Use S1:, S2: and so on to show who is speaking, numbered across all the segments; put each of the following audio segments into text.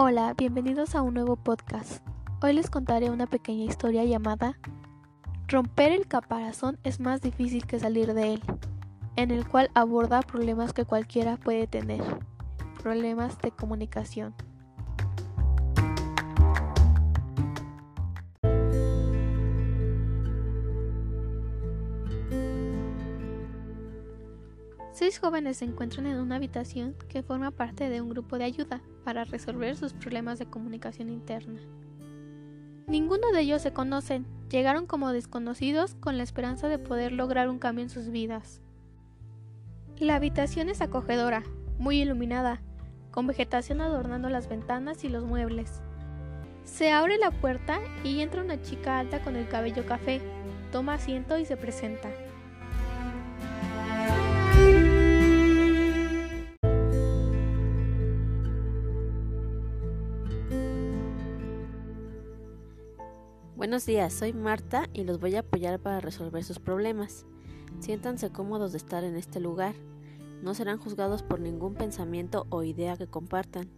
S1: Hola, bienvenidos a un nuevo podcast. Hoy les contaré una pequeña historia llamada Romper el caparazón es más difícil que salir de él, en el cual aborda problemas que cualquiera puede tener, problemas de comunicación. Seis jóvenes se encuentran en una habitación que forma parte de un grupo de ayuda para resolver sus problemas de comunicación interna. Ninguno de ellos se conocen, llegaron como desconocidos con la esperanza de poder lograr un cambio en sus vidas. La habitación es acogedora, muy iluminada, con vegetación adornando las ventanas y los muebles. Se abre la puerta y entra una chica alta con el cabello café, toma asiento y se presenta.
S2: Buenos días, soy Marta y los voy a apoyar para resolver sus problemas. Siéntanse cómodos de estar en este lugar. No serán juzgados por ningún pensamiento o idea que compartan.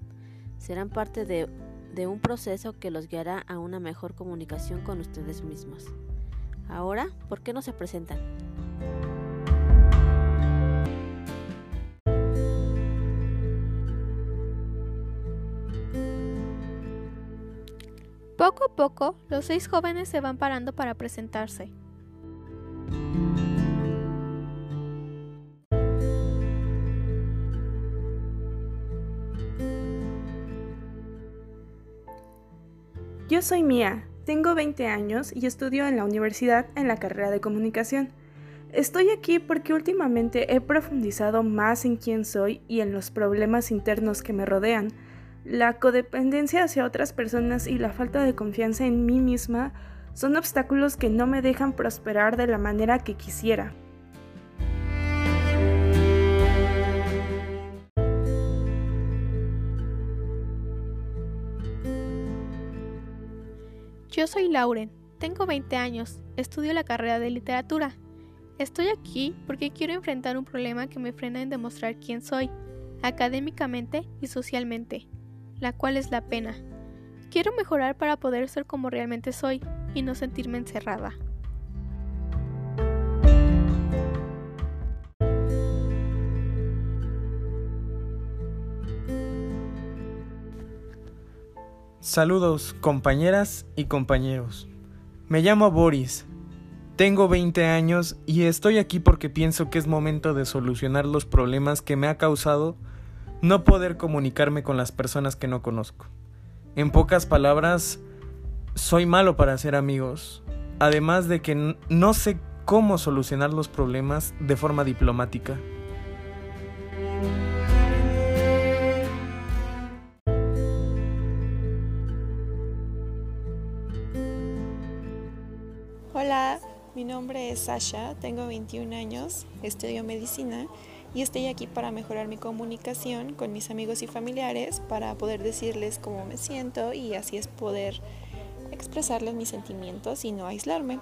S2: Serán parte de, de un proceso que los guiará a una mejor comunicación con ustedes mismos. Ahora, ¿por qué no se presentan?
S1: Poco a poco, los seis jóvenes se van parando para presentarse.
S3: Yo soy Mía, tengo 20 años y estudio en la universidad en la carrera de comunicación. Estoy aquí porque últimamente he profundizado más en quién soy y en los problemas internos que me rodean la codependencia hacia otras personas y la falta de confianza en mí misma son obstáculos que no me dejan prosperar de la manera que quisiera.
S1: Yo soy Lauren, tengo 20 años, estudio la carrera de literatura. Estoy aquí porque quiero enfrentar un problema que me frena en demostrar quién soy, académicamente y socialmente la cual es la pena. Quiero mejorar para poder ser como realmente soy y no sentirme encerrada.
S4: Saludos compañeras y compañeros. Me llamo Boris. Tengo 20 años y estoy aquí porque pienso que es momento de solucionar los problemas que me ha causado no poder comunicarme con las personas que no conozco. En pocas palabras, soy malo para hacer amigos, además de que no sé cómo solucionar los problemas de forma diplomática.
S5: Hola, mi nombre es Sasha, tengo 21 años, estudio medicina y estoy aquí para mejorar mi comunicación con mis amigos y familiares para poder decirles cómo me siento y así es poder expresarles mis sentimientos y no aislarme.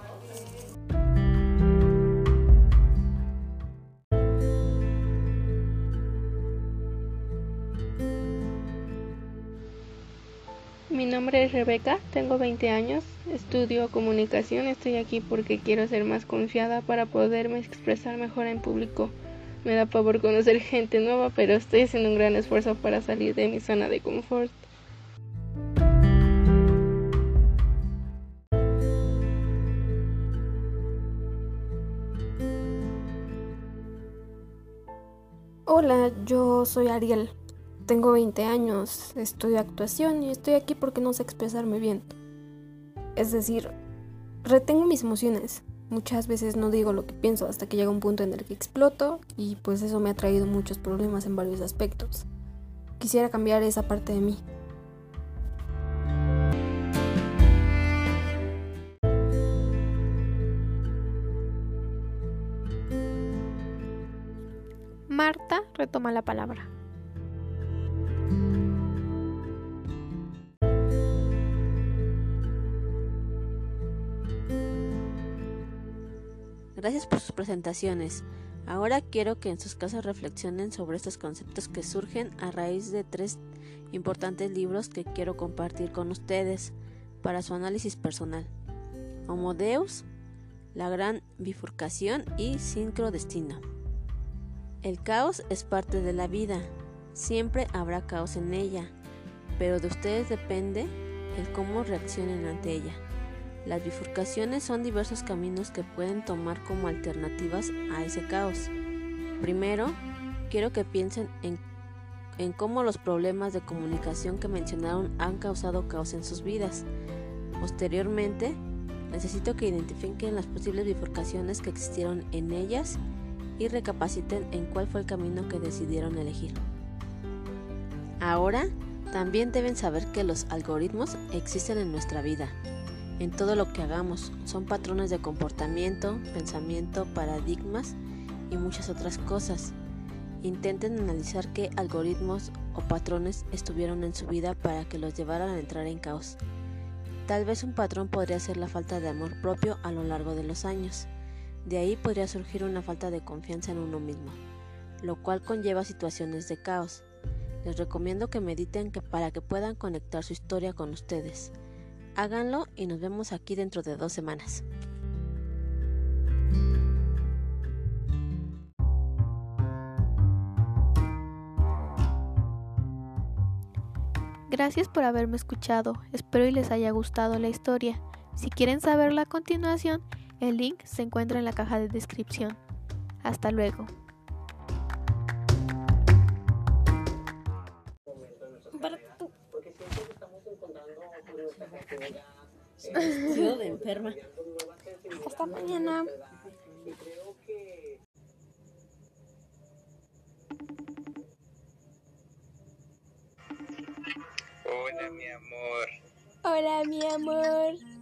S6: Mi nombre es Rebeca, tengo 20 años, estudio comunicación, estoy aquí porque quiero ser más confiada para poderme expresar mejor en público. Me da pavor conocer gente nueva, pero estoy haciendo un gran esfuerzo para salir de mi zona de confort.
S7: Hola, yo soy Ariel. Tengo 20 años, estudio actuación y estoy aquí porque no sé expresarme bien. Es decir, retengo mis emociones. Muchas veces no digo lo que pienso hasta que llega un punto en el que exploto y pues eso me ha traído muchos problemas en varios aspectos. Quisiera cambiar esa parte de mí.
S1: Marta retoma la palabra.
S2: Gracias por sus presentaciones. Ahora quiero que en sus casas reflexionen sobre estos conceptos que surgen a raíz de tres importantes libros que quiero compartir con ustedes para su análisis personal. Homo Deus, La Gran Bifurcación y Sincrodestino. El caos es parte de la vida, siempre habrá caos en ella, pero de ustedes depende el cómo reaccionen ante ella. Las bifurcaciones son diversos caminos que pueden tomar como alternativas a ese caos. Primero, quiero que piensen en, cómo los problemas de comunicación que mencionaron han causado caos en sus vidas. Posteriormente, necesito que identifiquen las posibles bifurcaciones que existieron en ellas y recapaciten en cuál fue el camino que decidieron elegir. Ahora, también deben saber que los algoritmos existen en nuestra vida. En todo lo que hagamos son patrones de comportamiento, pensamiento, paradigmas y muchas otras cosas. Intenten analizar qué algoritmos o patrones estuvieron en su vida para que los llevaran a entrar en caos. Tal vez un patrón podría ser la falta de amor propio a lo largo de los años. De ahí podría surgir una falta de confianza en uno mismo, lo cual conlleva situaciones de caos. Les recomiendo que mediten que para que puedan conectar su historia con ustedes. Háganlo y nos vemos aquí dentro de dos semanas.
S1: Gracias por haberme escuchado, espero y les haya gustado la historia. Si quieren saberla a continuación, el link se encuentra en la caja de descripción. Hasta luego.
S2: De enferma.
S7: Hasta mañana.
S8: Hola, mi amor.
S7: Hola, mi amor.